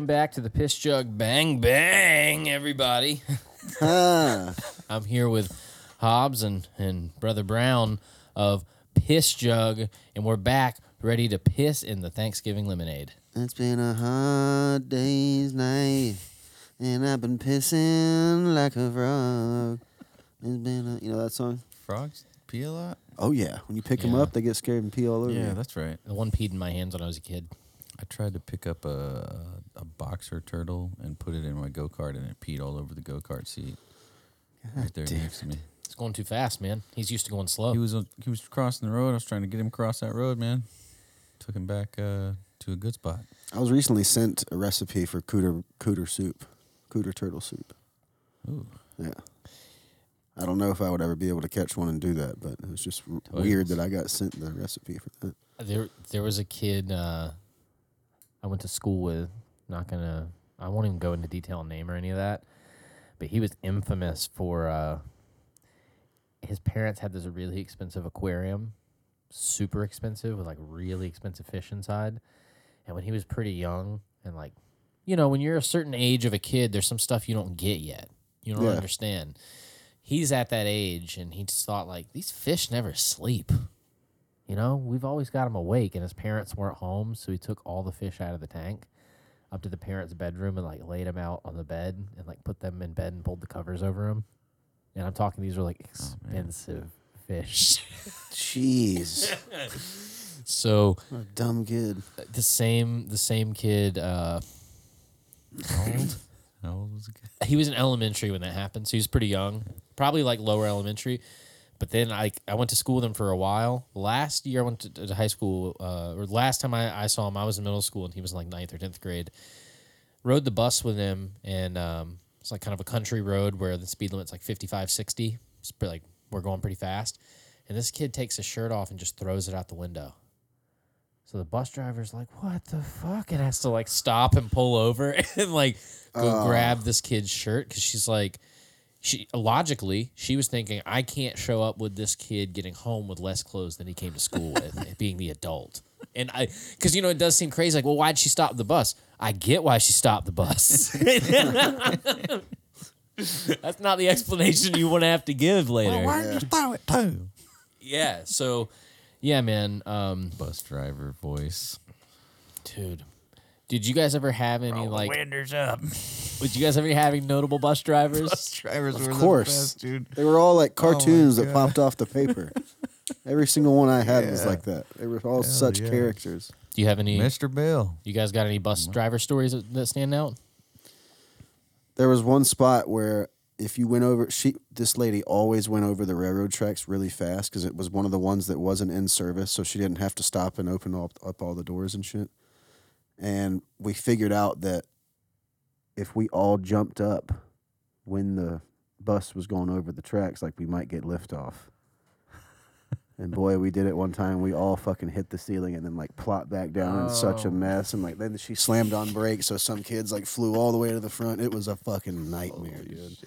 Welcome back to the Piss Jug Bang Bang, everybody. Ah, I'm here with Hobbs and, and Brother Brown of Piss Jug, and we're back ready to piss in the Thanksgiving lemonade. it's been a hard day's night, and I've been pissing like a frog. It's been a, you know that song? Frogs pee a lot? Oh yeah, when you pick them Yeah. up, they get scared and pee all over Yeah, you. that's right. The one peed in my hands when I was a kid. I tried to pick up a a boxer turtle and put it in my go kart, and it peed all over the go kart seat right there damn next to me. It's going too fast, man. He's used to going slow. He was on- he was crossing the road. I was trying to get him across that road, man. Took him back uh, to a good spot. I was recently sent a recipe for cooter cooter soup, cooter turtle soup. Ooh, Yeah. I don't know if I would ever be able to catch one and do that, but it was just r- Totally. weird that I got sent the recipe for that. there there was a kid uh, I went to school with. Not gonna. I won't even go into detail on name or any of that. But he was infamous for. Uh, his parents had this really expensive aquarium, super expensive with like really expensive fish inside. And when he was pretty young, and like, you know, when you're a certain age of a kid, there's some stuff you don't get yet. You don't Yeah. understand. He's at that age, and he just thought like these fish never sleep. You know, we've always got him awake, and his parents weren't home, so he took all the fish out of the tank up to the parents' bedroom and like laid them out on the bed and like put them in bed and pulled the covers over them. And I'm talking these were like Oh, expensive fish. Jeez, so what a dumb kid. the same the same kid uh how old? How old was the kid? he was in elementary when that happened, so he was pretty young, probably like lower elementary. But then I I went to school with him for a while. Last year I went to, to high school, uh, or last time I, I saw him, I was in middle school and he was in like ninth or tenth grade. Rode the bus with him, and um, it's like kind of a country road where the speed limit's like 55, 60. It's pretty, like we're going pretty fast. And this kid takes his shirt off and just throws it out the window. So the bus driver's like, "What the fuck?" and has to like stop and pull over and like go Oh. grab this kid's shirt because she's like, she logically she was thinking, "I can't show up with this kid getting home with less clothes than he came to school with, being the adult." And I, because you know, it does seem crazy. Like, well, why'd she stop the bus? I get why she stopped the bus. That's not the explanation you want to have to give later. why didn't you throw it too? yeah. So, yeah, man. Um, Bus driver voice. dude, did you guys ever have any like? winders up. Did you guys ever have any notable bus drivers? Bus drivers Of course, dude. They were all like oh cartoons that popped off the paper. Every single one I had was like that. They were all such yeah. characters. Do you have any? Mr. Bill. You guys got any bus driver stories that, that stand out? There was one spot where if you went over, she this lady always went over the railroad tracks really fast because it was one of the ones that wasn't in service, so she didn't have to stop and open up, up all the doors and shit. And we figured out that if we all jumped up when the bus was going over the tracks, like we might get liftoff. And boy, we did it one time. We all fucking hit the ceiling and then like plopped back down in such a Oh. mess. And like then she slammed on brakes, so some kids like flew all the way to the front. It was a fucking nightmare, dude.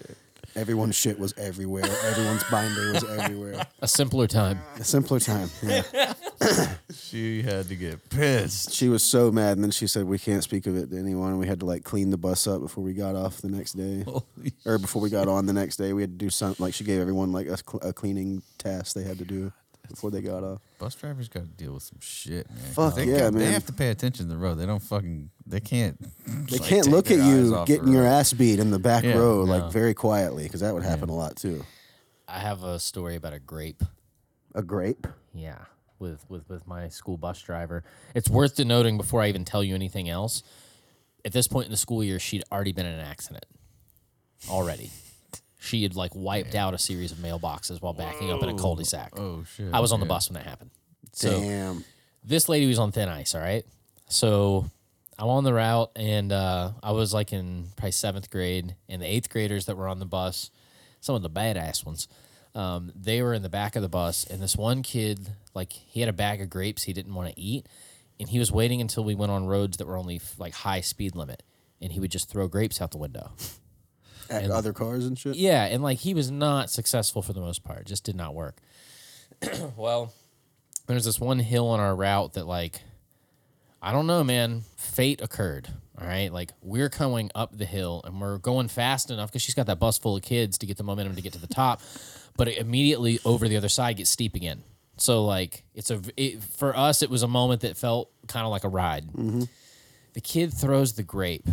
Everyone's shit was everywhere. Everyone's binder was everywhere. A simpler time. A simpler time. Yeah. She had to get pissed. She was so mad, and then she said we can't speak of it to anyone. And we had to like clean the bus up before we got off the next day, Holy or before we got on the next day. We had to do something like she gave everyone like a, cl- a cleaning task they had to do before they got off. Bus drivers got to deal with some shit, man. Fuck they yeah, got- man. They have to pay attention to the road. They don't fucking. They can't. They like, can't take look at their eyes you off the getting your road. ass beat in the back Yeah, row no. like very quietly because that would happen a lot too. I have a story about a grape. A grape. Yeah, with with with my school bus driver. It's worth denoting before I even tell you anything else. At this point in the school year, she'd already been in an accident. Already, she had like wiped out a series of mailboxes while backing up in a cul-de-sac. Oh shit! I was on the bus when that happened. So Damn. this lady was on thin ice, all right? So I'm on the route and uh, I was like in probably seventh grade, and the eighth graders that were on the bus, some of the badass ones, um, they were in the back of the bus, and this one kid, like, he had a bag of grapes he didn't want to eat, and he was waiting until we went on roads that were only like high speed limit, and he would just throw grapes out the window. At other cars and shit. Yeah, and like he was not successful for the most part. It just did not work. well, there's this one hill on our route that like I don't know, man. Fate occurred. All right. Like we're coming up the hill and we're going fast enough because she's got that bus full of kids to get the momentum to get to the top. But it immediately over the other side gets steep again. So like it's a it, for us it was a moment that felt kind of like a ride. Mm-hmm. The kid throws the grape,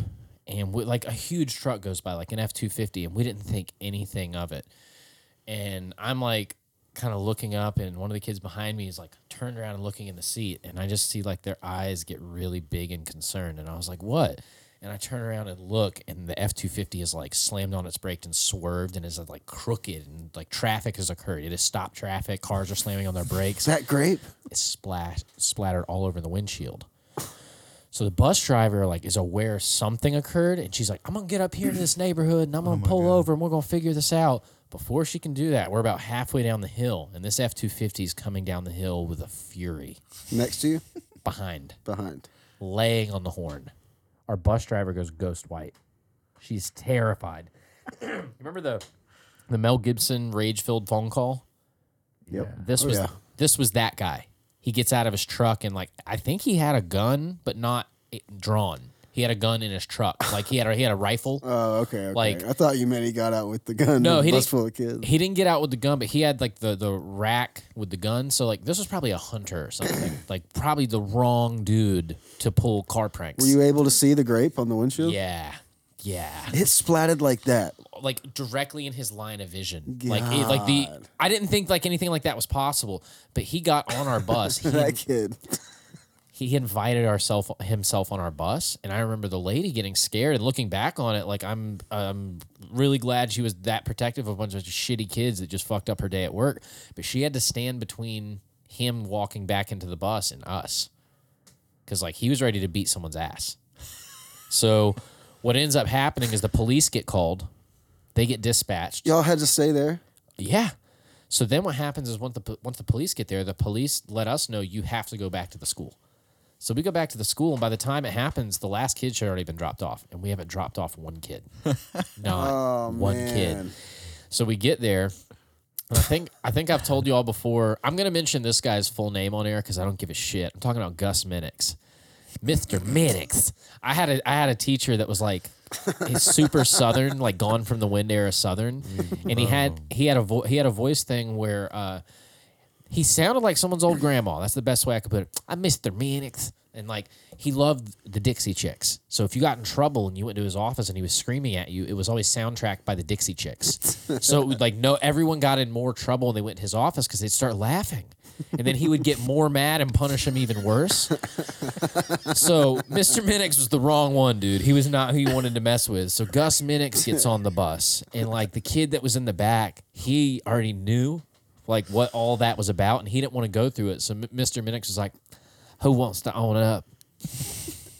and we, like a huge truck goes by, like an F two fifty, and we didn't think anything of it. And I'm like kind of looking up, and one of the kids behind me is like turned around and looking in the seat, and I just see like their eyes get really big and concerned, and I was like, "What?" And I turn around and look, and the F two fifty is like slammed on its brakes and swerved, and is uh, like crooked, and like traffic has occurred. It has stopped traffic. Cars are slamming on their brakes Is that grape? it splashed splattered all over the windshield. So the bus driver like is aware something occurred, and she's like, "I'm gonna get up here to this neighborhood, and I'm gonna oh pull over, and we're gonna figure this out." Before she can do that, we're about halfway down the hill, and this F two fifty is coming down the hill with a fury Next to you? behind, Behind. laying on the horn. Our bus driver goes ghost white. She's terrified. Remember the the Mel Gibson rage filled phone call? Yep. This Oh, was yeah. this was that guy. He gets out of his truck and like I think he had a gun, but not drawn. He had a gun in his truck, like he had a, he had a rifle. Oh, okay, okay. Like- I thought you meant he got out with the gun. No, he didn't- full of kids. He didn't get out with the gun, but he had like the the rack with the gun. So like this was probably a hunter or something. like probably the wrong dude to pull car pranks. Were you able to see the grape on the windshield? yeah, yeah. It splatted like that. like directly in his line of vision. Like it, like the I didn't think like anything like that was possible, but he got on our bus. He, that kid. he invited ourself himself on our bus, and I remember the lady getting scared and looking back on it like I'm I'm really glad she was that protective of a bunch of shitty kids that just fucked up her day at work, but she had to stand between him walking back into the bus and us. Cuz like he was ready to beat someone's ass. So what ends up happening is the police get called. They get dispatched. Y'all had to stay there. Yeah. So then what happens is once the once the police get there, the police let us know you have to go back to the school. So we go back to the school, and by the time it happens, the last kid should have already been dropped off, and we haven't dropped off one kid, not Oh one man. kid. So we get there, and I think I think I've told you all before. I'm gonna mention this guy's full name on air because I don't give a shit. I'm talking about Gus Minix, Mr. Minix. I had a I had a teacher that was like he's super southern, like gone from the wind era southern, and he had he had a vo- he had a voice thing where uh, he sounded like someone's old grandma. That's the best way I could put it. I'm Mr. Minix. And like he loved the Dixie Chicks. So if you got in trouble and you went to his office and he was screaming at you, it was always soundtracked by the Dixie Chicks. so it would like no everyone got in more trouble and they went to his office because they'd start laughing. And then he would get more mad and punish him even worse. So Mr. Minix was the wrong one, dude. He was not who you wanted to mess with. So Gus Minix gets on the bus, and like the kid that was in the back, he already knew like what all that was about, and he didn't want to go through it. So M- Mr. Minix was like, "Who wants to own up?"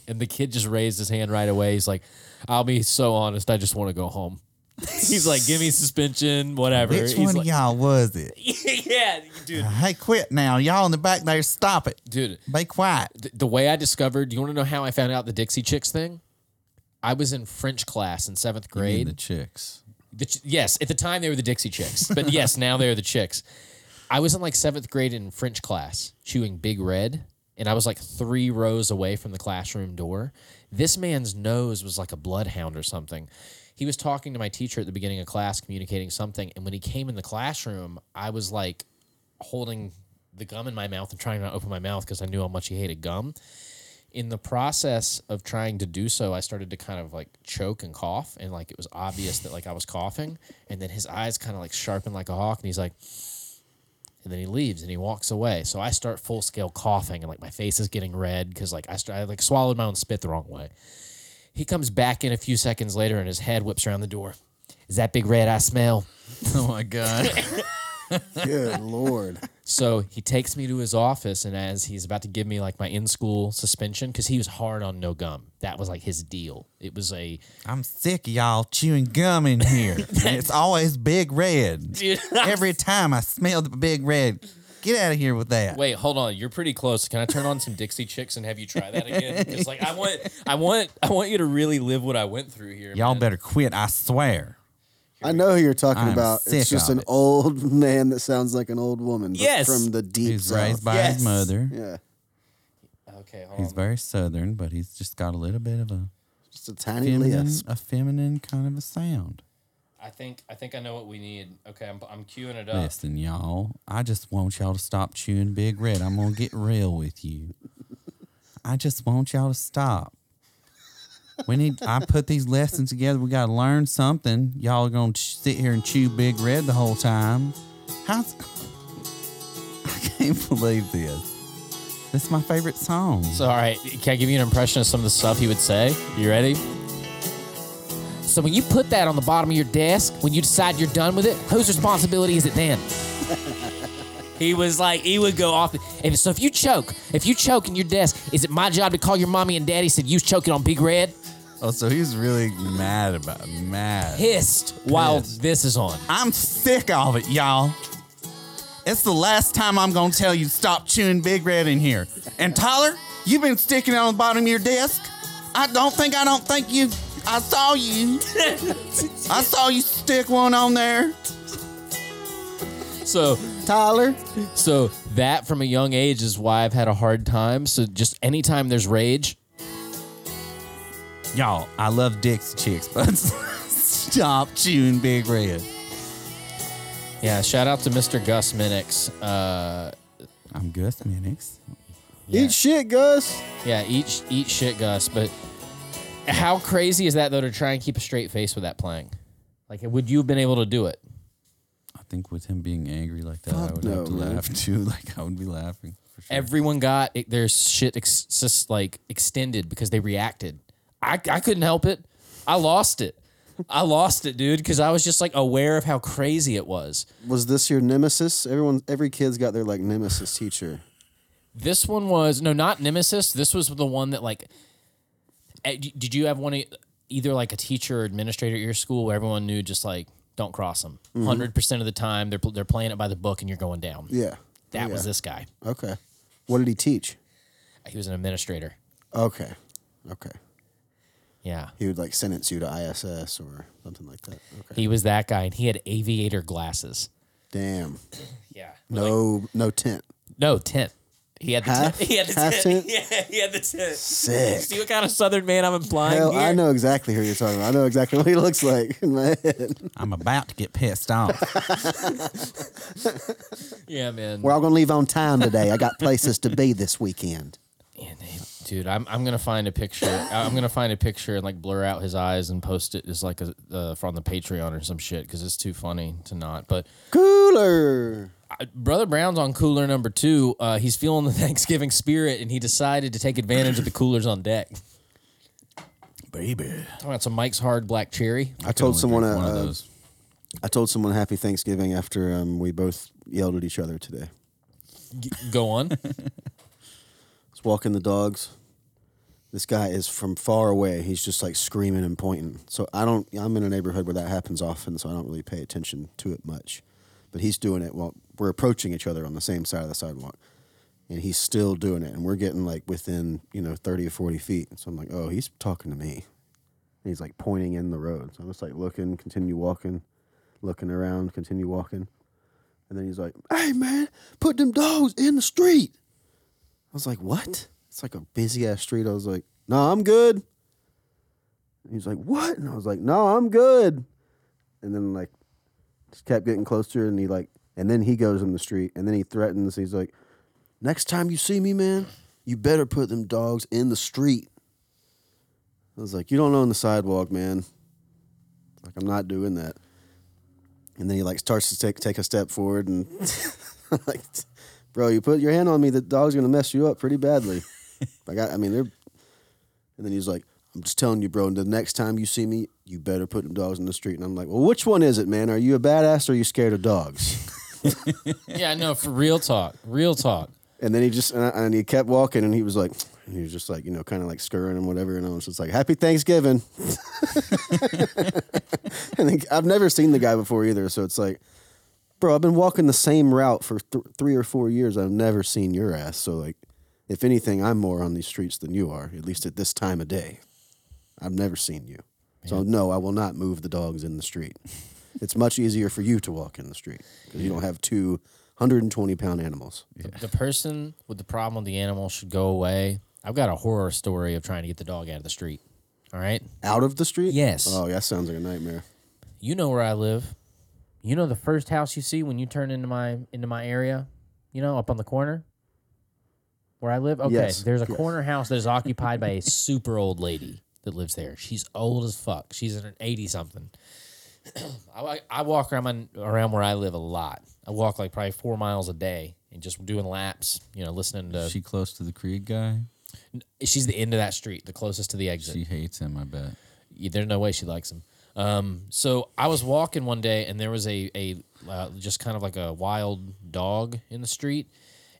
And the kid just raised his hand right away. He's like, "I'll be so honest. I just want to go home." He's like, "Give me suspension, whatever." Which He's one like, of y'all was it? yeah, dude, Hey, quit now. Y'all in the back there, stop it. dude. Be quiet. th- the way I discovered, do you want to know how I found out the Dixie Chicks thing? I was in French class in seventh grade. the chicks. The ch- yes, at the time they were the Dixie Chicks, but yes, now they're the Chicks. I was in like seventh grade in French class, chewing Big Red, and I was like three rows away from the classroom door. This man's nose was like a bloodhound or something. He was talking to my teacher at the beginning of class, communicating something, and when he came in the classroom, I was like holding the gum in my mouth and trying to open my mouth because I knew how much he hated gum in the process of trying to do so, I started to kind of like choke and cough, and like it was obvious that like I was coughing, and then his eyes kind of like sharpen like a hawk, and he's like, and then he leaves and he walks away. So I start full scale coughing, and like my face is getting red because like I, st- I like swallowed my own spit the wrong way. He comes back in a few seconds later, and his head whips around the door. Is that big red I smell? Oh my god. Good lord. So he takes me to his office, and as he's about to give me like my in school suspension, because he was hard on no gum. That was like his deal. It was a I'm sick of y'all chewing gum in here. and it's always big red. dude. Every time I smell the big red. Get out of here with that. Wait, hold on. You're pretty close. Can I turn on some Dixie Chicks and have you try that again? Because like I want, I want, I want you to really live what I went through here. Y'all man. better quit, I swear. I know who you're talking I'm about. It's just an it. old man that sounds like an old woman. But Yes. From the deep He's south. raised by Yes. his mother. Yeah. Okay, hold He's on. very southern, but he's just got a little bit of a Just a tiny feminine, lisp. a feminine kind of a sound. I think I think I know what we need. Okay, I'm I'm queuing it up. Listen, y'all, I just want y'all to stop chewing Big Red. I'm gonna get real with you. I just want y'all to stop. We need. I put these lessons together. We gotta learn something. Y'all are gonna ch- sit here and chew Big Red the whole time. How's? I can't believe this. This is my favorite song. So, all right, can I give you an impression of some of the stuff he would say? You ready? So, when you put that on the bottom of your desk, when you decide you're done with it, whose responsibility is it then? he was like, he would go off. If, so, if you choke, if you choke in your desk, is it my job to call your mommy and daddy? Said you was choking on Big Red, Oh, so he's really mad about mad. pissed while Pissed. this is on. I'm sick of it, y'all. It's the last time I'm gonna tell you to stop chewing Big Red in here. And Tyler, you've been sticking it on the bottom of your desk. I don't think I don't think you. I saw you. I saw you stick one on there. So, Tyler, so that from a young age is why I've had a hard time. So, just anytime there's rage, Y'all, I love dicks Chicks, but stop chewing Big Red. yeah. Shout out to Mr. Gus Minix. Uh, I'm Gus Minix. yeah. eat shit, Gus. Yeah, eat eat shit, Gus. But how crazy is that though to try and keep a straight face with that playing? Like, would you have been able to do it? I think with him being angry like that, I would no, have to man. laugh too. Like I would be laughing for sure. Everyone got it, their shit ex- just like extended because they reacted. I I couldn't help it. I lost it. I lost it, dude, because I was just like aware of how crazy it was. Was this your nemesis? Everyone, every kid's got their like nemesis teacher. This one was no, not Nemesis. This was the one that like. Uh, d- Did you have one of either like a teacher or administrator at your school where everyone knew just like don't cross them mm-hmm. 100 percent of the time they're they're playing it by the book and you're going down. Yeah. That yeah. was this guy. Okay. What did he teach? He was an administrator. Okay. Okay. Yeah, He would like sentence you to ISS or something like that. Okay. he was that guy, and he had aviator glasses. Damn. Yeah, No, no tent. no tent. He had the Half- tent. He had the half tent. tent? Yeah, he had the tent. Sick. See what kind of southern man I'm implying Hell, here? I know exactly who you're talking about. I know exactly what he looks like in my head. I'm about to get pissed off. Yeah, man. We're all gonna leave on time today. I got places to be this weekend. Yeah, they- dude, I'm I'm gonna find a picture. I'm gonna find a picture and like blur out his eyes and post it as like a uh, from the Patreon or some shit because it's too funny to not. But Cooler. uh, Brother Brown's on cooler number two. Uh, he's feeling the Thanksgiving spirit and he decided to take advantage of the coolers on deck. Baby. Talking about some Mike's Hard Black Cherry. I told someone. drink Uh, of those. I told someone Happy Thanksgiving after um, we both yelled at each other today. G- go on. was walking the dogs. This guy is from far away. He's just like screaming and pointing. So I don't. I'm in a neighborhood where that happens often, so I don't really pay attention to it much. But he's doing it while we're approaching each other on the same side of the sidewalk, and he's still doing it. And we're getting like within you know 30 or 40 feet. So I'm like, oh, he's talking to me. And he's like pointing in the road. So I'm just like looking, continue walking, looking around, continue walking, and then he's like, hey man, put them dogs in the street. I was like, what? It's like a busy ass street. I was like, no, I'm good. He's like, what? And I was like, no, I'm good. And then like just kept getting closer and he like and then he goes in the street and then he threatens, he's like, Next time you see me, man, you better put them dogs in the street. I was like, You don't own the sidewalk, man. Like I'm not doing that. And then he like starts to take take a step forward and like bro, you put your hand on me, the dog's gonna mess you up pretty badly. I got, I mean, they're. And then he's like, "I'm just telling you, bro. The next time you see me, you better put them dogs in the street." And I'm like, "Well, which one is it, man? Are you a badass or are you scared of dogs?" yeah, no, for real talk. Real talk. And then he just and, I- and he kept walking, and he was like, and he was just like, you know, kind of like scurrying and whatever. And I was just like, "Happy Thanksgiving." and then, I've never seen the guy before either, so it's like, bro, I've been walking the same route for th- three or four years. I've never seen your ass. So like, if anything, I'm more on these streets than you are, at least at this time of day. I've never seen you. So no, I will not move the dogs in the street. it's much easier for you to walk in the street because you don't have two 120 pound animals. The person with the problem with the animal should go away I've got a horror story of trying to get the dog out of the street. All right. Out of the street? Yes. Oh, that sounds like a nightmare. You know where I live. You know the first house you see when you turn into my into my area. You know, up on the corner where I live. Okay, Yes, there's a yes. corner house that is occupied by a super old lady that lives there. She's old as fuck. She's in her eighty something. I, I walk around my, around where I live a lot. I walk like probably four miles a day and just doing laps. You know, listening to. Is she close to the Creed guy? she's the end of that street, the closest to the exit. She hates him, I bet. Yeah, there's no way she likes him. Um, so I was walking one day and there was a a uh, just kind of like a wild dog in the street.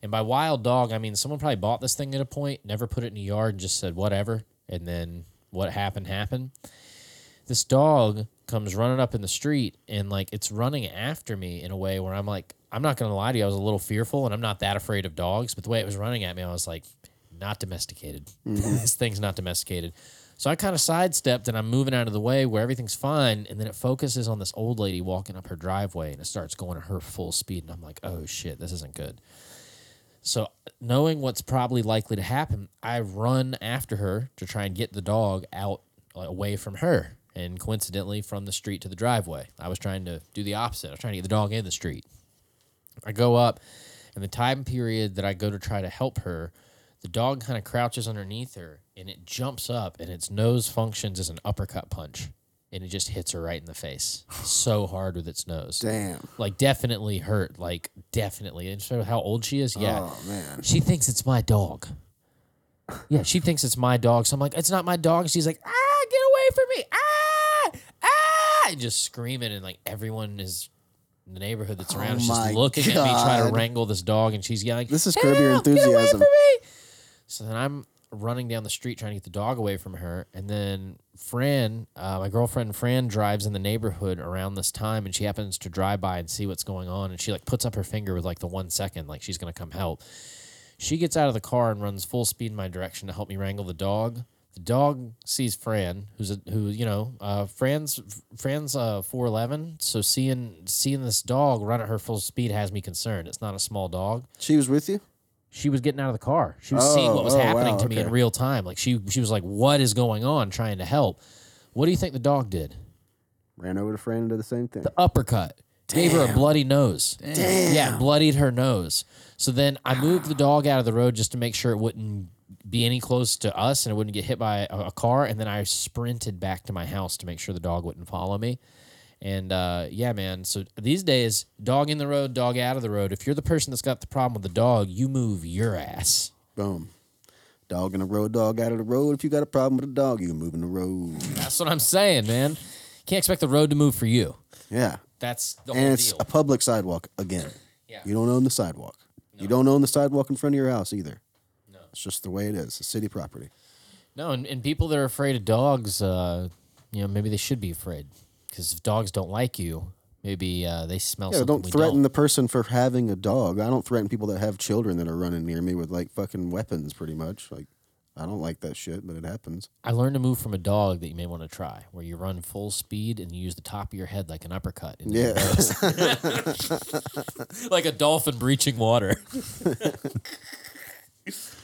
And by wild dog, I mean someone probably bought this thing at a point, never put it in a yard, and just said whatever, and then what happened happened. This dog comes running up in the street and like it's running after me in a way where I'm like, I'm not gonna lie to you, I was a little fearful, and I'm not that afraid of dogs, but the way it was running at me, I was like, not domesticated. Mm-hmm. this thing's not domesticated. So I kind of sidestepped and I'm moving out of the way where everything's fine. And then it focuses on this old lady walking up her driveway and it starts going at her full speed. And I'm like, oh shit, this isn't good. So knowing what's probably likely to happen, I run after her to try and get the dog out away from her. And coincidentally, from the street to the driveway. I was trying to do the opposite. I was trying to get the dog in the street. I go up, and the time period that I go to try to help her, the dog kind of crouches underneath her and it jumps up and its nose functions as an uppercut punch and it just hits her right in the face so hard with its nose. Damn. Like definitely hurt, like definitely. And so how old she is, yeah. Oh, man. She thinks it's my dog. Yeah, she thinks it's my dog. So I'm like, it's not my dog. She's like, ah, get away from me. Ah, ah, and just screaming. And like everyone is in the neighborhood that's around Oh just looking at me trying to wrangle this dog. And she's yelling, This is Curb Your "Help, get away Enthusiasm." from me." So then I'm running down the street trying to get the dog away from her. And then Fran, uh, my girlfriend Fran, drives in the neighborhood around this time and she happens to drive by and see what's going on. And she like puts up her finger with like the one second, like she's to come help. She gets out of the car and runs full speed in my direction to help me wrangle the dog. The dog sees Fran, who's a who you know, uh, Fran's Fran's uh, four eleven. So seeing seeing this dog run at her full speed has me concerned. It's not a small dog She was with you? She was getting out of the car. She was seeing what oh, was Oh, oh, happening wow, to me in real time. Like she she was like, "What is going on?" Trying to help. What do you think the dog did? Ran over to Fran and did the same thing. The uppercut. Gave her a bloody nose. Damn. Yeah, bloodied her nose. So then I moved the dog out of the road just to make sure it wouldn't be any close to us and it wouldn't get hit by a, a car. And then I sprinted back to my house to make sure the dog wouldn't follow me. And uh, yeah, man. So these days, dog in the road, dog out of the road. If you're the person that's got the problem with the dog, you move your ass. Boom. Dog in the road, dog out of the road. If you got a problem with a dog, you can move in the road. That's what I'm saying, man. Can't expect the road to move for you. Yeah. That's the And it's deal. a public sidewalk again. Yeah. You don't own the sidewalk. No. You don't own the sidewalk in front of your house either. No. It's just the way it is. It's city property. No, and, and people that are afraid of dogs, uh, you know, maybe they should be afraid because if dogs don't like you, maybe uh, they smell Yeah, something don't threaten don't. the person for having a dog. I don't threaten people that have children that are running near me with like fucking weapons pretty much. Like I don't like that shit, but it happens. I learned a move from a dog that you may want to try, where you run full speed and you use the top of your head like an uppercut. Yeah. like a dolphin breaching water.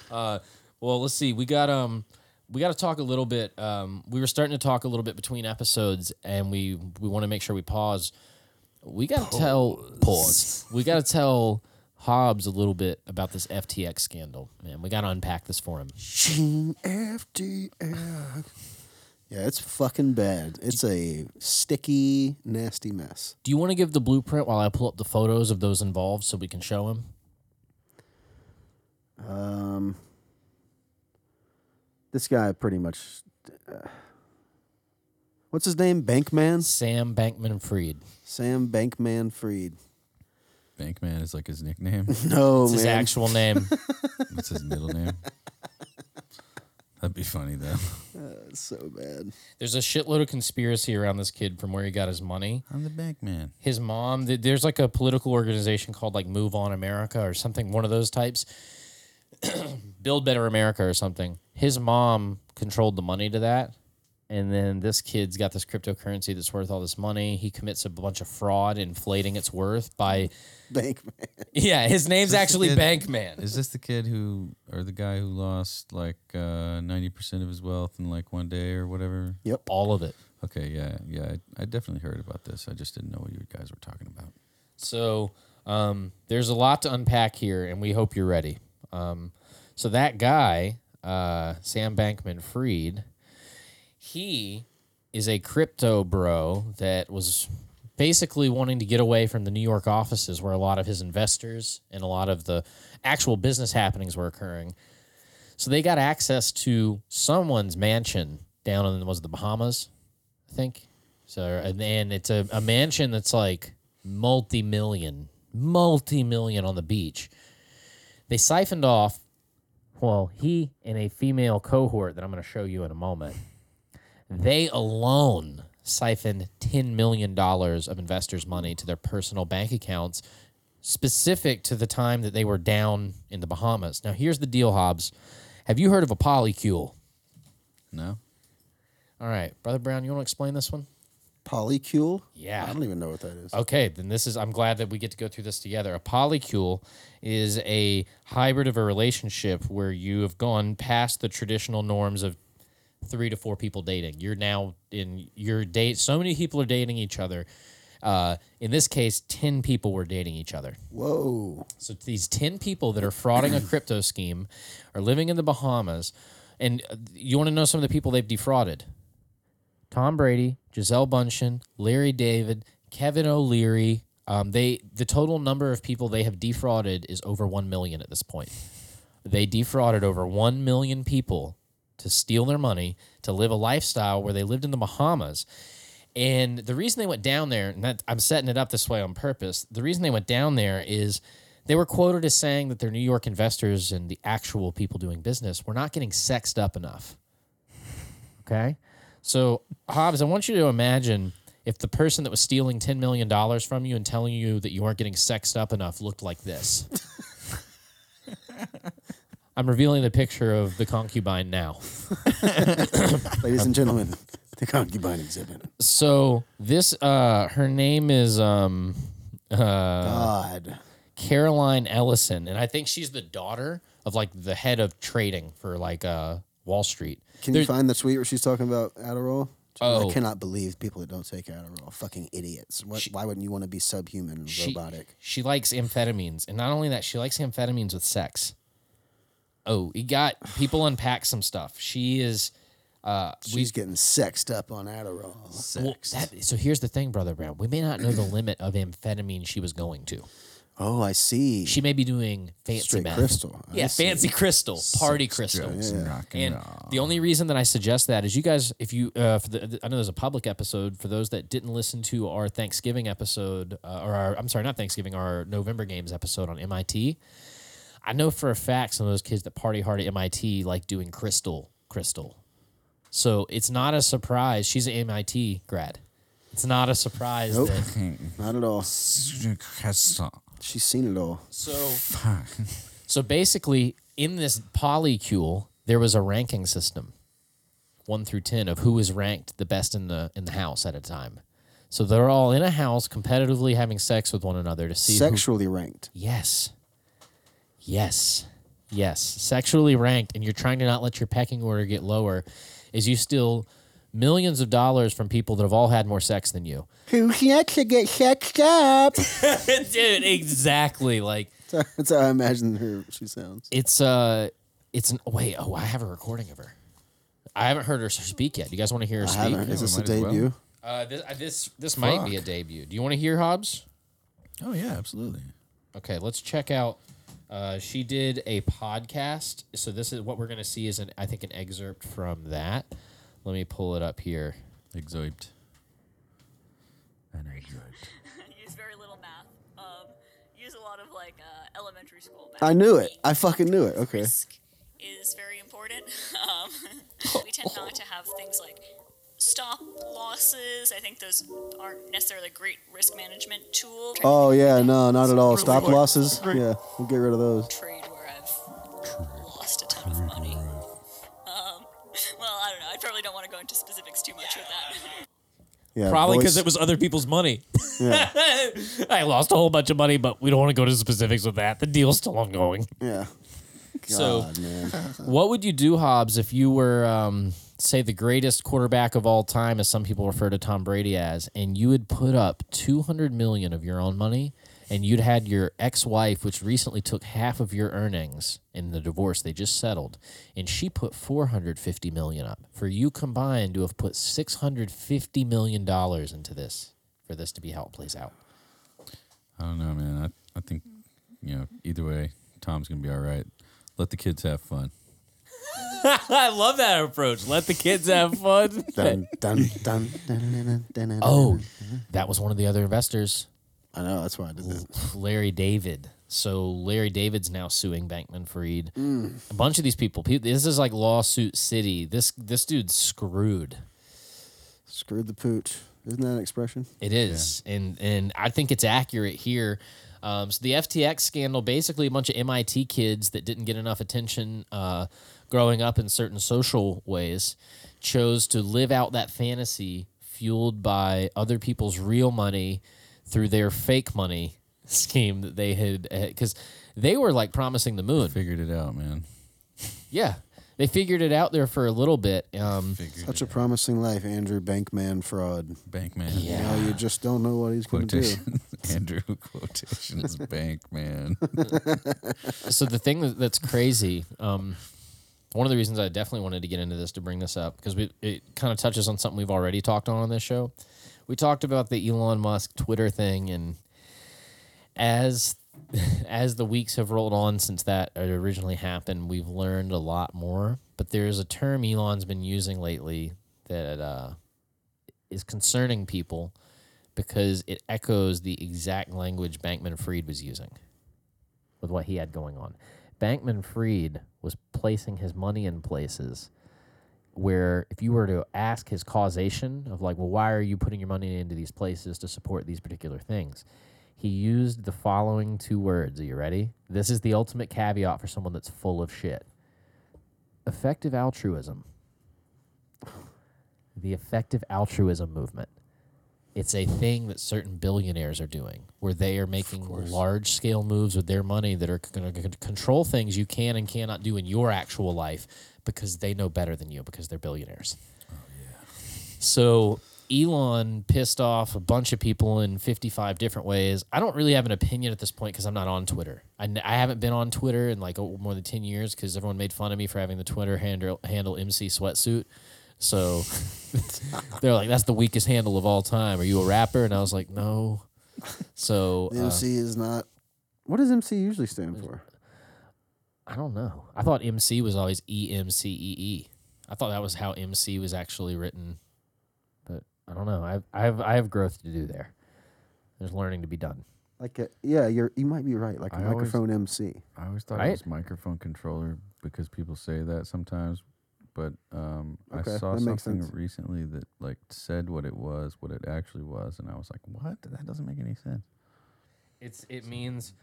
uh, well, let's see. We got um, we got to talk a little bit. Um, we were starting to talk a little bit between episodes, and we we want to make sure we pause. We got to tell pause. We got to tell Hobbs a little bit about this FTX scandal. Man, we got to unpack this for him. FDX. Yeah, it's fucking bad. It's a sticky, nasty mess. Do you want to give the blueprint while I pull up the photos of those involved so we can show him? Um, this guy pretty much. Uh, what's his name? Bankman? Sam Bankman Fried. Sam Bankman Fried. Bankman is like his nickname. No, It's his man. actual name. What's his middle name? That'd be funny though. It's so bad. There's a shitload of conspiracy around this kid from where he got his money. I'm the Bankman. His mom, th- there's like a political organization called like Move On America or something, one of those types. Build Better America or something. His mom controlled the money to that. and then this kid's got this cryptocurrency that's worth all this money. He commits a bunch of fraud, inflating its worth by Bankman. yeah. His name's Is this the actually kid- Bankman. Is this the kid who, or the guy who lost like uh, ninety percent of his wealth in like one day or whatever? Yep. All of it. Okay, yeah, yeah, I, I definitely heard about this. I just didn't know what you guys were talking about. So um, there's a lot to unpack here, and we hope you're ready. Um, so that guy, uh, Sam Bankman Fried, he is a crypto bro that was basically wanting to get away from the New York offices where a lot of his investors and a lot of the actual business happenings were occurring. So they got access to someone's mansion down in was the Bahamas, I think. So and, and it's a, a mansion that's like multi-million, multi-million on the beach. They siphoned off well, he and a female cohort that I'm going to show you in a moment. They alone siphoned $10 million of investors' money to their personal bank accounts specific to the time that they were down in the Bahamas. Now, here's the deal, Hobbs. Have you heard of a polycule? No, All right, Brother Brown, you want to explain this one? Polycule? Yeah. I don't even know what that is. Okay, then this is. I'm glad that we get to go through this together. A polycule is a hybrid of a relationship where you have gone past the traditional norms of three to four people dating. You're now in your date. So many people are dating each other. Uh, in this case, ten people were dating each other. Whoa. So these 10 people that are frauding a crypto scheme are living in the Bahamas. And you want to know some of the people they've defrauded? Tom Brady, Gisele Bundchen, Larry David, Kevin O'Leary. Um, they the total number of people they have defrauded is over 1 million at this point. They defrauded over 1 million people to steal their money to live a lifestyle where they lived in the Bahamas. And the reason they went down there, and that, I'm setting it up this way on purpose, the reason they went down there is they were quoted as saying that their New York investors and the actual people doing business were not getting sexed up enough. Okay? So, Hobbs, I want you to imagine if the person that was stealing $10 million from you and telling you that you weren't getting sexed up enough looked like this. I'm revealing the picture of the concubine now. Ladies and gentlemen, the concubine exhibit. So this uh her name is um uh God. Caroline Ellison and I think she's the daughter of like the head of trading for like uh Wall Street. Can you find the tweet where she's talking about Adderall? Oh. I cannot believe people that don't take Adderall. Fucking idiots. What, why wouldn't you want to be subhuman and she, robotic? She likes amphetamines, and not only that, she likes amphetamines with sex. Oh, he got people unpack some stuff. She is. Uh, we She's getting sexed up on Adderall. well, that, so here's the thing, brother Brown. We may not know the limit of amphetamine she was going to. Oh, I see. She may be doing fancy Straight meth. crystal. I Yeah, see. fancy crystal, party crystal. drugs and rock and And roll. the only reason that I suggest that is you guys, if you, uh, for the, I know there's a public episode for those that didn't listen to our Thanksgiving episode, uh, or our, I'm sorry, not Thanksgiving, our November Games episode on MIT. I know for a fact some of those kids that party hard at MIT like doing crystal, crystal. So it's not a surprise. She's an MIT grad. It's not a surprise Nope. that. Not at all. Crystal. She's seen it all. So, so basically, in this polycule, there was a ranking system, one through ten, of who was ranked the best in the in the house at a time. So they're all in a house competitively having sex with one another to see who. Sexually ranked. Yes. Yes. Yes. Sexually ranked, and you're trying to not let your pecking order get lower, is you steal millions of dollars from people that have all had more sex than you. Who next to get sexed up? Dude, exactly. Like That's how I imagine her. She sounds. it's uh it's an wait, oh, I have a recording of her. I haven't heard her speak yet. Do you guys want to hear her I speak? haven't. Is this a might as well. debut? Uh, this uh, this, this might be a debut. Do you want to hear Hobbs? Oh yeah, absolutely. Okay, let's check out. Uh, she did a podcast, so this is what we're going to see is an I think an excerpt from that. Let me pull it up here. Excerpt. An excerpt. use very little math. Um, use a lot of like uh, elementary school math. I knew it. I fucking knew it. Okay. Risk is very important. Um, we tend not to have things like stop losses. I think those aren't necessarily a great risk management tool. Oh yeah, no, not at all. Stop losses. Yeah, we'll get rid of those. trade where I've I don't know. I probably don't want to go into into specifics too much with that. Yeah, Probably because voice- it was other people's money. Yeah, I lost a whole bunch of money, but we don't want to go to specifics with that. The deal's still ongoing. yeah. So- God, man. What would you do, Hobbs, if you were, um, say, the greatest quarterback of all time, as some people refer to Tom Brady as, and you would put up two hundred million of your own money, and you'd had your ex-wife, which recently took half of your earnings in the divorce they just settled, and she put four hundred fifty million up. For you combined to have put six hundred fifty million dollars into this, for this to be how it plays out. I don't know, man. I, I think, you know, either way, Tom's going to be all right. Let the kids have fun. I love that approach. Let the kids have fun. Dun, dun, dun, dun, dun, dun, dun, dun, Oh, dun. that was one of the other investors. I know. That's why I did that. Larry David. So Larry David's now suing Bankman Fried. Mm. A bunch of these people. pe- This is like lawsuit city. This this dude's screwed. Screwed the pooch. Isn't that an expression? It is, and and I think it's accurate here. Um, so the FTX scandal, basically a bunch of MIT kids that didn't get enough attention uh, growing up in certain social ways, chose to live out that fantasy fueled by other people's real money through their fake money scheme that they had because they were like promising the moon. Figured it out, man. Yeah, they figured it out there for a little bit. Um, Figured Such it a promising life, Andrew Bankman fraud. Bankman. Bank man. You know, you just don't know what he's going to do. Andrew quotations bank man. so the thing that's crazy um, one of the reasons i definitely wanted to get into this to bring this up because we it kind of touches on something we've already talked on on this show we talked about the elon musk twitter thing and as as the weeks have rolled on since that originally happened we've learned a lot more but there's a term elon's been using lately that uh, is concerning people because it echoes the exact language bankman fried was using with what he had going on. Bankman Fried was placing his money in places where if you were to ask his causation of like, well, why are you putting your money into these places to support these particular things? He used the following two words. Are you ready? This is the ultimate caveat for someone that's full of shit. Effective altruism. The effective altruism movement. It's a thing that certain billionaires are doing where they are making large scale moves with their money that are going to control things you can and cannot do in your actual life because they know better than you because they're billionaires. Oh, yeah. So Elon pissed off a bunch of people in 55 different ways. I don't really have an opinion at this point because I'm not on Twitter. I, n- I haven't been on Twitter in like oh, more than 10 years because everyone made fun of me for having the Twitter handle, handle MC sweatsuit. So they're like, that's the weakest handle of all time. Are you a rapper? And I was like, no. So The uh, MC is not. What does MC usually stand for? I don't know. I thought MC was always E M C E E. I thought that was how MC was actually written, but I don't know. I have I have I have growth to do there. There's learning to be done. Like a yeah, you're you might be right. Like a I always- microphone MC. I always thought Right? it was microphone controller because people say that sometimes. But um, Okay, I saw that makes something sense. recently that like said what it was, what it actually was, and I was like, "What? That doesn't make any sense." It's it means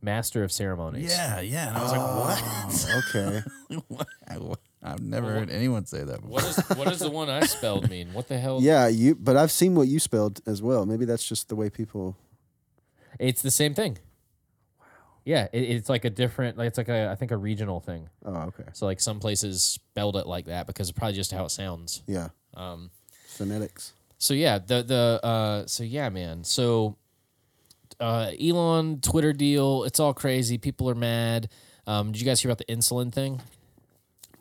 master of ceremonies. Yeah, yeah. And I was like, okay. "What? what? I've never heard anyone say that before." What is what does the one I spelled mean? What the hell? Yeah, you. But I've seen what you spelled as well. Maybe that's just the way people. It's the same thing. Wow. Yeah, it, it's like a different. Like it's like a I think a regional thing. Oh, okay. So like some places spelled it like that because it's probably just how it sounds. Yeah. Um, Phonetics. So yeah, the the uh so yeah, man. So uh Elon Twitter deal, it's all crazy. People are mad. Um did you guys hear about the insulin thing?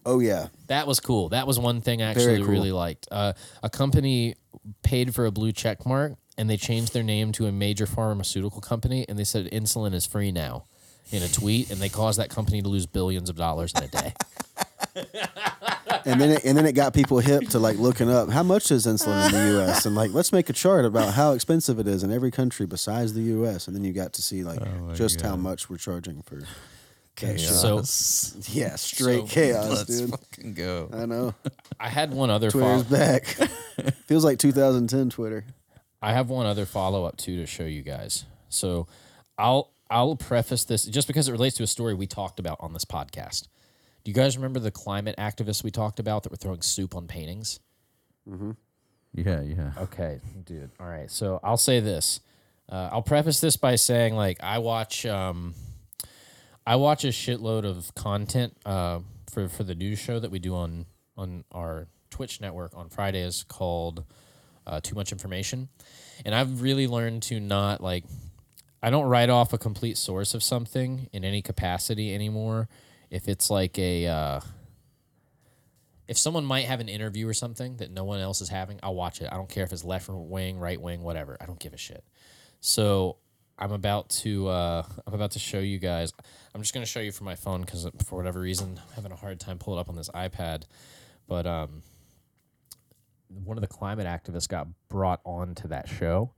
Oh yeah. That was cool. That was one thing I actually cool. really liked. Uh a company paid for a blue check mark and they changed their name to a major pharmaceutical company and they said insulin is free now in a tweet and they caused that company to lose billions of dollars in a day. And then it, and then it got people hip to like looking up how much is insulin in the U.S. and like let's make a chart about how expensive it is in every country besides the U.S. And then you got to see like Oh my just how much we're charging for. So Yeah, straight So, chaos, Let's dude. fucking go. I know. I had one other Twitter's follow- back. Feels like 2010 Twitter. I have one other follow up too to show you guys. So I'll I'll preface this just because it relates to a story we talked about on this podcast. Do you guys remember the climate activists we talked about that were throwing soup on paintings? Mm-hmm. Yeah, yeah. Okay, dude. All right. So I'll say this. Uh, I'll preface this by saying, like, I watch, um, I watch a shitload of content uh, for for the news show that we do on on our Twitch network on Fridays called uh, Too Much Information, and I've really learned to not like. I don't write off a complete source of something in any capacity anymore. If it's like a uh, if someone might have an interview or something that no one else is having, I'll watch it. I don't care if it's left wing, right wing, whatever. I don't give a shit. So I'm about to uh, I'm about to show you guys. I'm just gonna show you from my phone because for whatever reason I'm having a hard time pulling up on this iPad. But um, one of the climate activists got brought on to that show,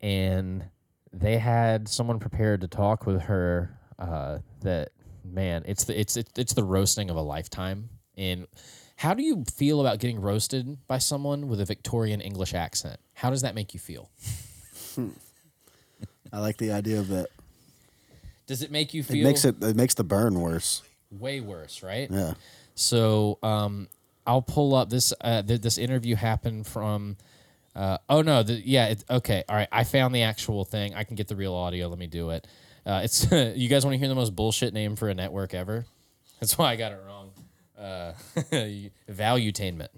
and they had someone prepared to talk with her. Uh, that man, it's the it's it's it's the roasting of a lifetime. And how do you feel about getting roasted by someone with a Victorian English accent? How does that make you feel? I like the idea of that. Does it make you feel? It makes it it makes the burn worse. way worse, right? Yeah. So um, I'll pull up this. Uh, th- this interview happened from. Uh, oh no! The, yeah. It, okay. All right. I found the actual thing. I can get the real audio. Let me do it. Uh, it's you guys want to hear the most bullshit name for a network ever? That's why I got it wrong. Uh, Valuetainment.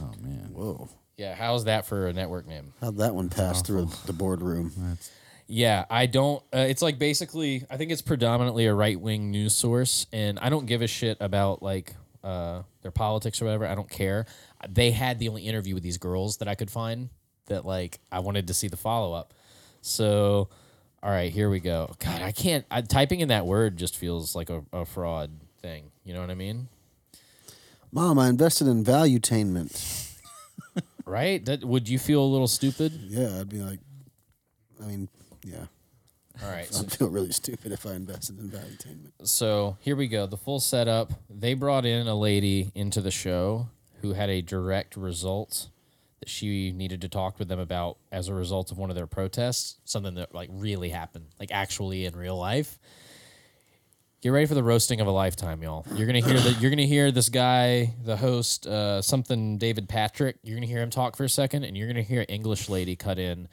Oh man. Whoa. Yeah. How's that for a network name? How'd that one pass through the boardroom? That's Yeah, I don't. Uh, it's like basically, I think it's predominantly a right wing news source, and I don't give a shit about like uh, their politics or whatever. I don't care. They had the only interview with these girls that I could find that like I wanted to see the follow up. So, all right, here we go. God, I can't. I, typing in that word just feels like a, a fraud thing. You know what I mean? Mom, I invested in Valuetainment. Right? That would you feel a little stupid? Yeah, I'd be like, I mean, yeah, All right. So I'd feel really stupid if I invested in Valuetainment. so here we go. The full setup. They brought in a lady into the show who had a direct result that she needed to talk with them about as a result of one of their protests, something that like really happened, like actually in real life. Get ready for the roasting of a lifetime, y'all. You're gonna hear that. You're gonna hear this guy, the host, uh, something David Patrick. You're gonna hear him talk for a second, and you're gonna hear an English lady cut in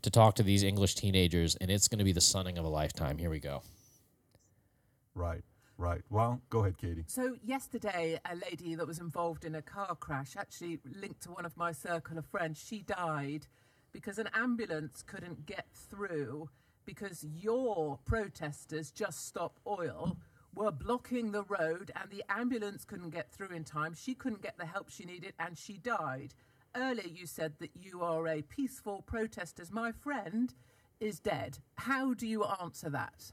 to talk to these English teenagers, and it's gonna be the sunning of a lifetime. Here we go. Right, right. Well, go ahead, Katie. So yesterday, a lady that was involved in a car crash, actually linked to one of my circle of friends, she died because an ambulance couldn't get through because your protesters, Just Stop Oil, were blocking the road and the ambulance couldn't get through in time. She couldn't get the help she needed and she died. Earlier, you said that you are a peaceful protesters. My friend is dead. How do you answer that?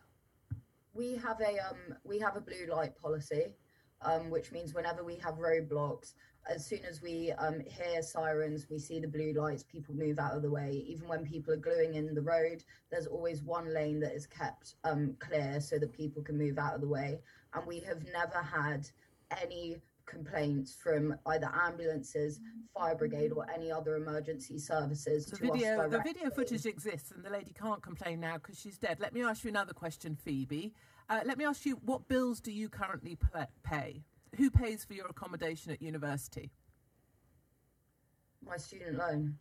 We have a um we have a blue light policy um which means whenever we have roadblocks as soon as we um hear sirens we see the blue lights people move out of the way. Even when people are gluing in the road there's always one lane that is kept um clear so that people can move out of the way. And we have never had any complaints from either ambulances fire brigade or any other emergency services The to us video, the video footage exists, and the lady can't complain now because she's dead. Let me ask you another question, Phoebe. Uh, let me ask you, what bills do you currently pay? Who pays for your accommodation at university? my student loan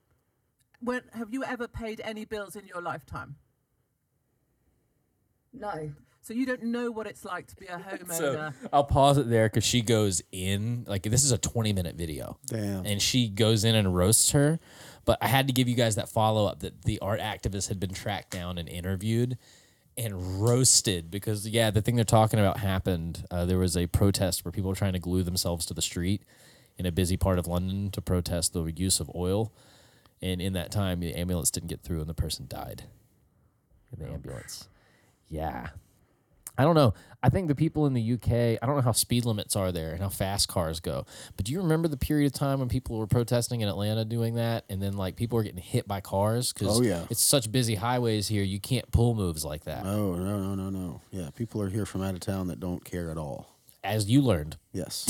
When have you ever paid any bills in your lifetime? no So you don't know what it's like to be a homeowner. So I'll pause it there because she goes in like this is a 20 minute video. Damn. And she goes in and roasts her. But I had to give you guys that follow up that the art activist had been tracked down and interviewed and roasted because yeah, the thing they're talking about happened. Uh, there was a protest where people were trying to glue themselves to the street in a busy part of London to protest the use of oil. And in that time, the ambulance didn't get through and the person died in the ambulance. Yeah. I don't know. I think the people in the UK, I don't know how speed limits are there and how fast cars go. But do you remember the period of time when people were protesting in Atlanta doing that and then like people were getting hit by cars cuz Oh, yeah. it's such busy highways here, you can't pull moves like that. Oh no no no no! Yeah, people are here from out of town that don't care at all. As you learned. Yes.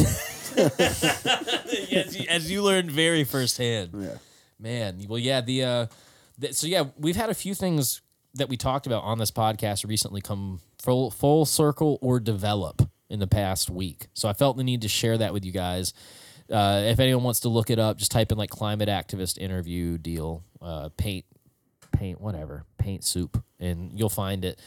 as, you, as you learned very firsthand. yeah. Man, well, yeah, the uh, so yeah, we've had a few things that we talked about on this podcast recently come full full circle or develop in the past week. So I felt the need to share that with you guys. Uh, if anyone wants to look it up, just type in like climate activist interview deal, uh, paint, paint, whatever, paint soup, and you'll find it.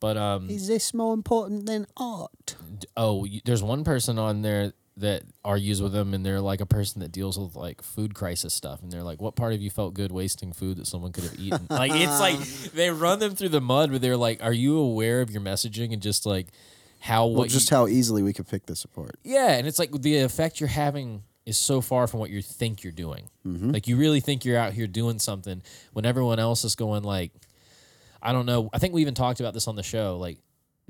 But um, Is this more important than art? oh, there's one person on there that argues with them, and they're like a person that deals with like food crisis stuff, and they're like, "What part of you felt good wasting food that someone could have eaten?" like it's like they run them through the mud, but they're like, "Are you aware of your messaging and just like how Well, what just you, how easily we could pick this apart. yeah?" And it's like the effect you're having is so far from what you think you're doing. Mm-hmm. Like you really think you're out here doing something when everyone else is going like, I don't know. I think we even talked about this on the show. Like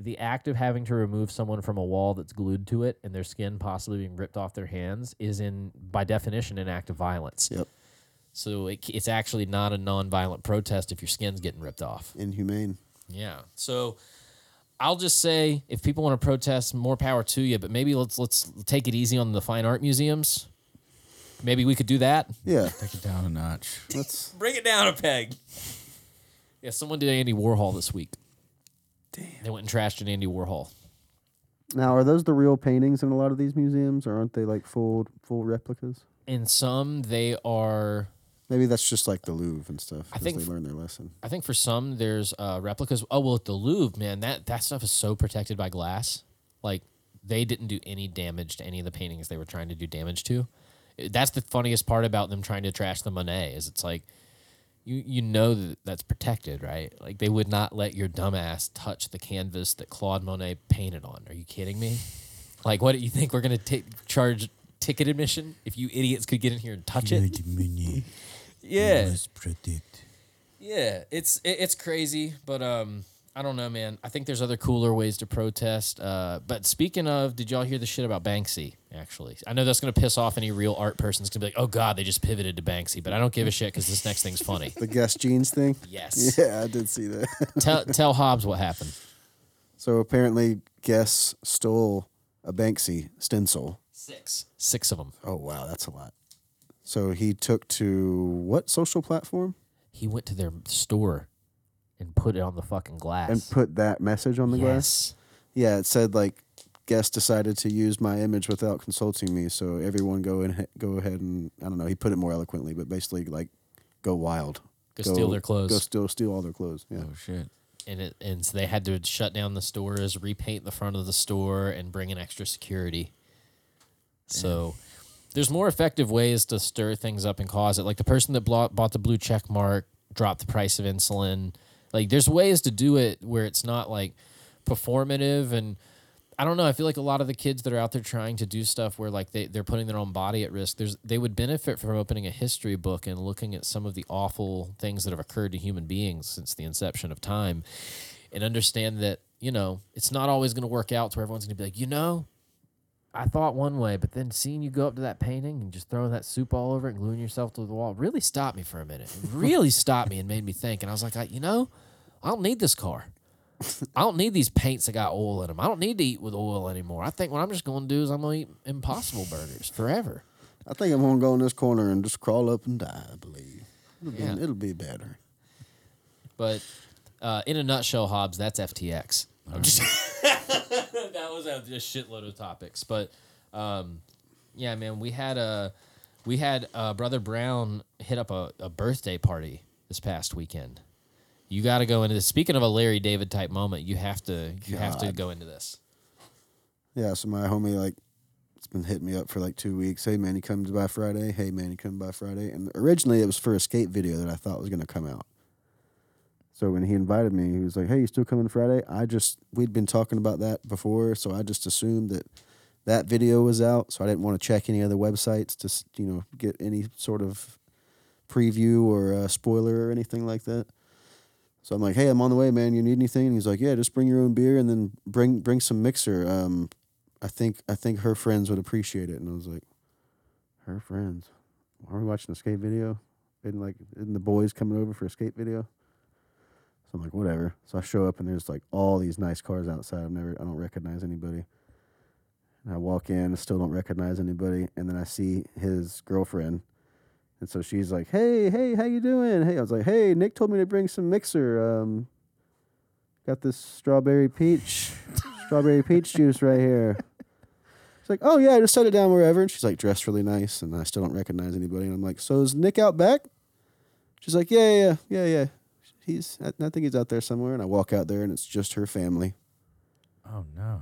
the act of having to remove someone from a wall that's glued to it and their skin possibly being ripped off their hands is in by definition an act of violence. Yep. So it, it's actually not a non-violent protest if your skin's getting ripped off. Inhumane. Yeah. So I'll just say if people want to protest, more power to you. But maybe let's let's take it easy on the fine art museums. Maybe we could do that. Yeah. Take it down a notch. Let's Bring it down a peg. Yeah, someone did Andy Warhol this week. Damn. They went and trashed an Andy Warhol. now are those the real paintings in a lot of these museums or aren't they like full full replicas? In some, they are. Maybe that's just like the Louvre and stuff. I 'cause think they f- learned their lesson. I think for some, there's uh, replicas. Oh well, at the Louvre, man, that that stuff is so protected by glass. Like they didn't do any damage to any of the paintings they were trying to do damage to. That's the funniest part about them trying to trash the Monet is it's like you you know that that's protected, right? Like they would not let your dumbass touch the canvas that Claude Monet painted on. Are you kidding me? Like what do you think we're gonna take charge ticket admission if you idiots could get in here and touch it? Yeah. Yeah, it's it, it's crazy, but um, I don't know, man. I think there's other cooler ways to protest. Uh, but speaking of, did y'all hear the shit about Banksy? Actually, I know that's gonna piss off any real art person. It's gonna be like, oh god, they just pivoted to Banksy. But I don't give a shit because this next thing's funny. The Guess jeans thing? Yes. Yeah, I did see that. tell tell Hobbs what happened. so apparently Guess stole a Banksy stencil. Six. Six of them. Oh wow, that's a lot. So he took to what social platform He went to their store and put it on the fucking glass. and put that message on the glass? yes. Yeah, it said like Guess decided to use my image without consulting me, so everyone go and go ahead and I don't know. He put it more eloquently, but basically like go wild, Go steal their clothes. go steal steal all their clothes. Yeah, Oh shit. and it and so they had to shut down the stores, repaint the front of the store, and bring in extra security. So there's more effective ways to stir things up and cause it. Like the person that bought, bought the blue check mark dropped the price of insulin. Like there's ways to do it where it's not like performative and I don't know. I feel like a lot of the kids that are out there trying to do stuff where like they, they're putting their own body at risk, there's they would benefit from opening a history book and looking at some of the awful things that have occurred to human beings since the inception of time and understand that, you know, it's not always gonna work out to where everyone's gonna be like, you know, I thought one way, but then seeing you go up to that painting and just throwing that soup all over it and gluing yourself to the wall really stopped me for a minute. It really stopped me and made me think. And I was like, I, you know, I don't need this car. I don't need these paints that got oil in them. I don't need to eat with oil anymore. I think what I'm just going to do is I'm going to eat Impossible Burgers forever. I think I'm gonna go in this corner and just crawl up and die. I believe it'll be, Yeah. it'll be better. But uh, in a nutshell, Hobbs, that's FTX. That was a just shitload of topics, but um, yeah, man, we had a we had uh, brother Brown hit up a, a birthday party this past weekend. You got to go into this. Speaking of a Larry David type moment, you have to you have to go into this. Yeah, so my homie like it's been hitting me up for like two weeks. Hey man, you come by Friday. Hey man, you come by Friday. And originally it was for a skate video that I thought was gonna come out. So when he invited me, he was like, "Hey, you still coming Friday?" I just we'd been talking about that before, so I just assumed that that video was out. So I didn't want to check any other websites to you know get any sort of preview or uh, spoiler or anything like that. So I'm like, "Hey, I'm on the way, man. You need anything?" And he's like, "Yeah, just bring your own beer and then bring bring some mixer. Um, I think I think her friends would appreciate it." And I was like, "Her friends? Are we watching a skate video? Isn't like isn't the boys coming over for a skate video?" So I'm like, "Whatever." So I show up and there's like all these nice cars outside. I've never I don't recognize anybody. And I walk in, still don't recognize anybody, and then I see his girlfriend. And so she's like, "Hey, hey, how you doing?" Hey, I was like, "Hey, Nick told me to bring some mixer. Um, got this strawberry peach, strawberry peach juice right here." She's like, oh yeah, I just set it down wherever. And she's like dressed really nice, and I still don't recognize anybody. And I'm like, so is Nick out back? She's like, yeah, yeah, yeah, yeah. He's, I, I think he's out there somewhere. And I walk out there, and it's just her family. Oh no.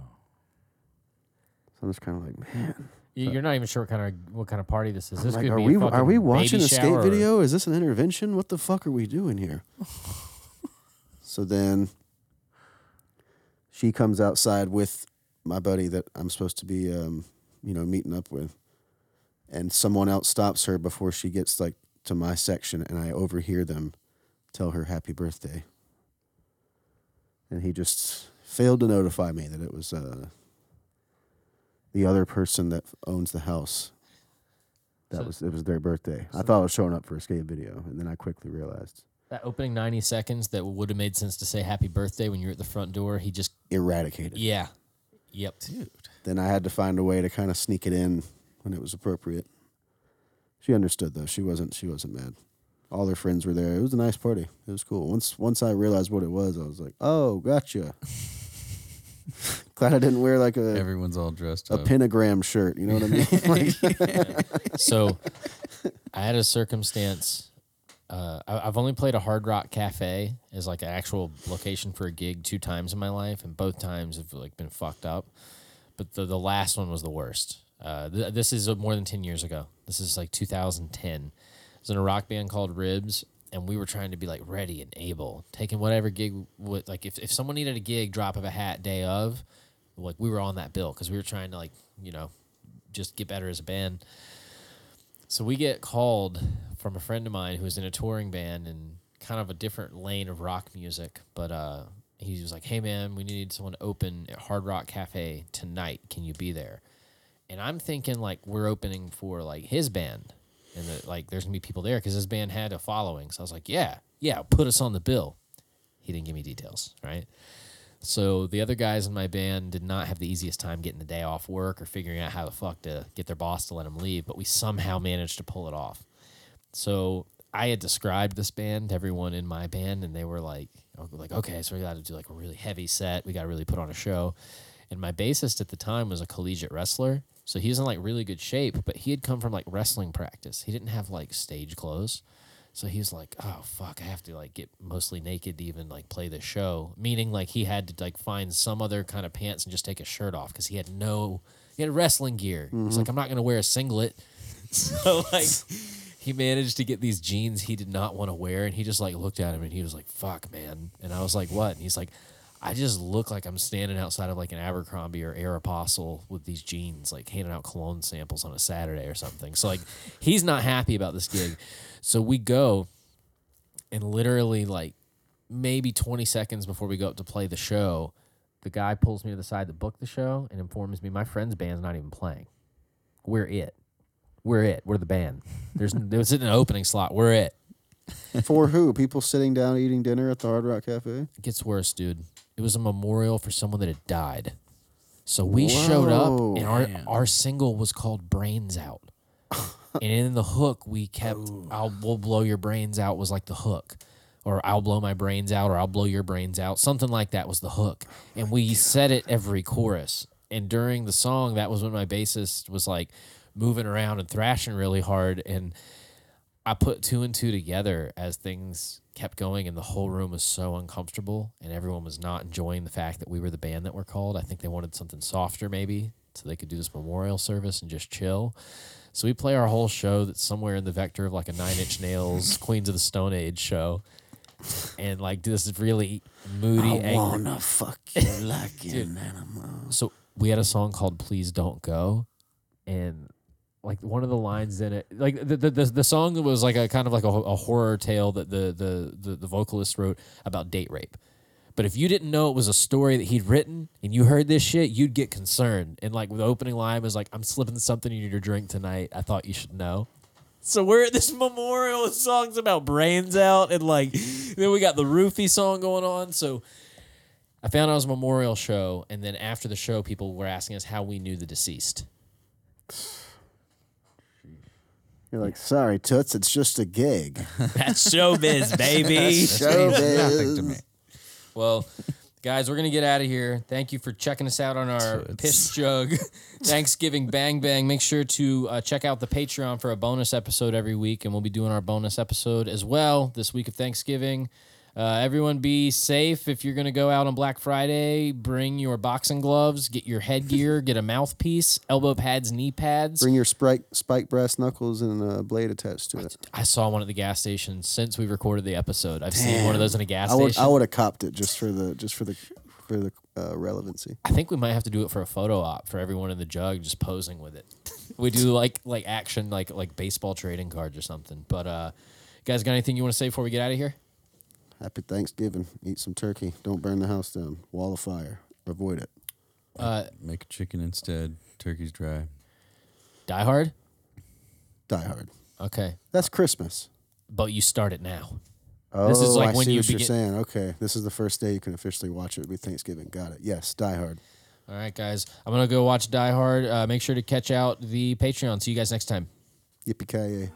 So I'm just kind of like, man. You- You're not even sure what kind of what kind of party this is. This Like, could are be we a are fucking we baby watching a skate shower or- video? Is this an intervention? What the fuck are we doing here? so then she comes outside with my buddy that I'm supposed to be, um, you know, meeting up with, and someone else stops her before she gets like to my section, and I overhear them tell her happy birthday, and he just failed to notify me that it was uh, the other person that owns the house. That So- was it was their birthday. I thought I was showing up for a skate video, and then I quickly realized That opening 90 seconds that would have made sense to say happy birthday when you're at the front door, he just, eradicated. yeah. Yep. Then I had to find a way to kind of sneak it in when it was appropriate. She understood though. She wasn't she wasn't mad. All their friends were there. It was a nice party. It was cool. Once once I realized what it was, I was like, "Oh, gotcha." Glad I didn't wear like a Everyone's all dressed a up. pentagram shirt. You know what I mean? Like, So I had a circumstance. Uh, I, I've only played a Hard Rock Cafe as like an actual location for a gig two times in my life, and both times have like been fucked up. But the the last one was the worst. Uh, th- this is more than ten years ago. This is like 2010. Was in a rock band called Ribs, and we were trying to be like ready and able, taking whatever gig would like if if someone needed a gig, drop of a hat day of, like we were on that bill because we were trying to like you know just get better as a band. So we get called from a friend of mine who was in a touring band and kind of a different lane of rock music, but uh, he was like, "Hey man, we need someone to open at Hard Rock Cafe tonight. Can you be there?" And I'm thinking like we're opening for like his band, and like there's gonna be people there because his band had a following. So I was like, "Yeah, yeah, put us on the bill." He didn't give me details, right? So the other guys in my band did not have the easiest time getting the day off work or figuring out how the fuck to get their boss to let them leave, but we somehow managed to pull it off. So I had described this band to everyone in my band, and they were like, like, okay, so we got to do like a really heavy set. We got to really put on a show. And my bassist at the time was a collegiate wrestler, so he was in like really good shape, but he had come from like wrestling practice. He didn't have like stage clothes. So he was like, "Oh fuck, I have to like get mostly naked to even like play the show." Meaning like he had to like find some other kind of pants and just take a shirt off because he had no he had wrestling gear. He's mm-hmm. like, "I'm not gonna wear a singlet." So like he managed to get these jeans he did not want to wear, and he just like looked at him and he was like, "Fuck, man." And I was like, "What?" And he's like, "I just look like I'm standing outside of like an Abercrombie or Aeropostale with these jeans, like handing out cologne samples on a Saturday or something." So like he's not happy about this gig. So we go, and literally like maybe 20 seconds before we go up to play the show, the guy pulls me to the side that booked the show and informs me my friend's band's not even playing. We're it. We're it. We're the band. There's there's an opening slot. We're it. For who? People sitting down eating dinner at the Hard Rock Cafe? It gets worse, dude. It was a memorial for someone that had died. So we showed up and our our single was called Brains Out. and in the hook we kept I'll we'll blow your brains out was like the hook. Or I'll blow my brains out or I'll blow your brains out. Something like that was the hook. And we said it every chorus. And during the song, that was when my bassist was like moving around and thrashing really hard and I put two and two together as things kept going, and the whole room was so uncomfortable, and everyone was not enjoying the fact that we were the band that were called. I think they wanted something softer, maybe, so they could do this memorial service and just chill. So we play our whole show that's somewhere in the vector of like a Nine Inch Nails Queens of the Stone Age show, and like do this really moody, I angry. fuck you like Dude. animal. So we had a song called "Please Don't Go," and like one of the lines in it, like the the, the, the song was like a kind of like a, a horror tale that the, the the the vocalist wrote about date rape. But if you didn't know it was a story that he'd written and you heard this shit, you'd get concerned. And like the opening line was like, "I'm slipping something in your drink tonight. I thought you should know." So we're at this memorial with songs about brains out, and like then we got the roofie song going on. So I found out it was a memorial show, and then after the show, people were asking us how we knew the deceased. You're like, sorry, Toots, it's just a gig. That's showbiz, baby. Showbiz. Nothing to me. well, Guys, we're gonna get out of here. Thank you for checking us out on our So it's- piss jug Thanksgiving bang bang. Make sure to uh, check out the Patreon for a bonus episode every week, and we'll be doing our bonus episode as well this week of Thanksgiving. Uh, everyone, be safe. If you're gonna go out on Black Friday, bring your boxing gloves, get your headgear, get a mouthpiece, elbow pads, knee pads. Bring your spike, spike brass knuckles and a blade attached to it. I saw one at the gas station since we recorded the episode. I've seen one of those in a gas I would station. I would have copped it just for the just for the for the uh, relevancy. I think we might have to do it for a photo op for everyone in the jug just posing with it. we do like like action like like baseball trading cards or something. But uh you guys got anything you want to say before we get out of here? Happy Thanksgiving. Eat some turkey. Don't burn the house down. Wall of fire. Avoid it. Uh Make a chicken instead. Turkey's dry. Die Hard? Die Hard. Okay. That's Christmas. But you start it now. Oh, This is like I when see you what you're saying. Okay, this is the first day you can officially watch it. It'll be Thanksgiving. Got it. Yes, Die Hard. All right, guys. I'm gonna go watch Die Hard. Uh, make sure to catch out the Patreon. See you guys next time. Yippee ki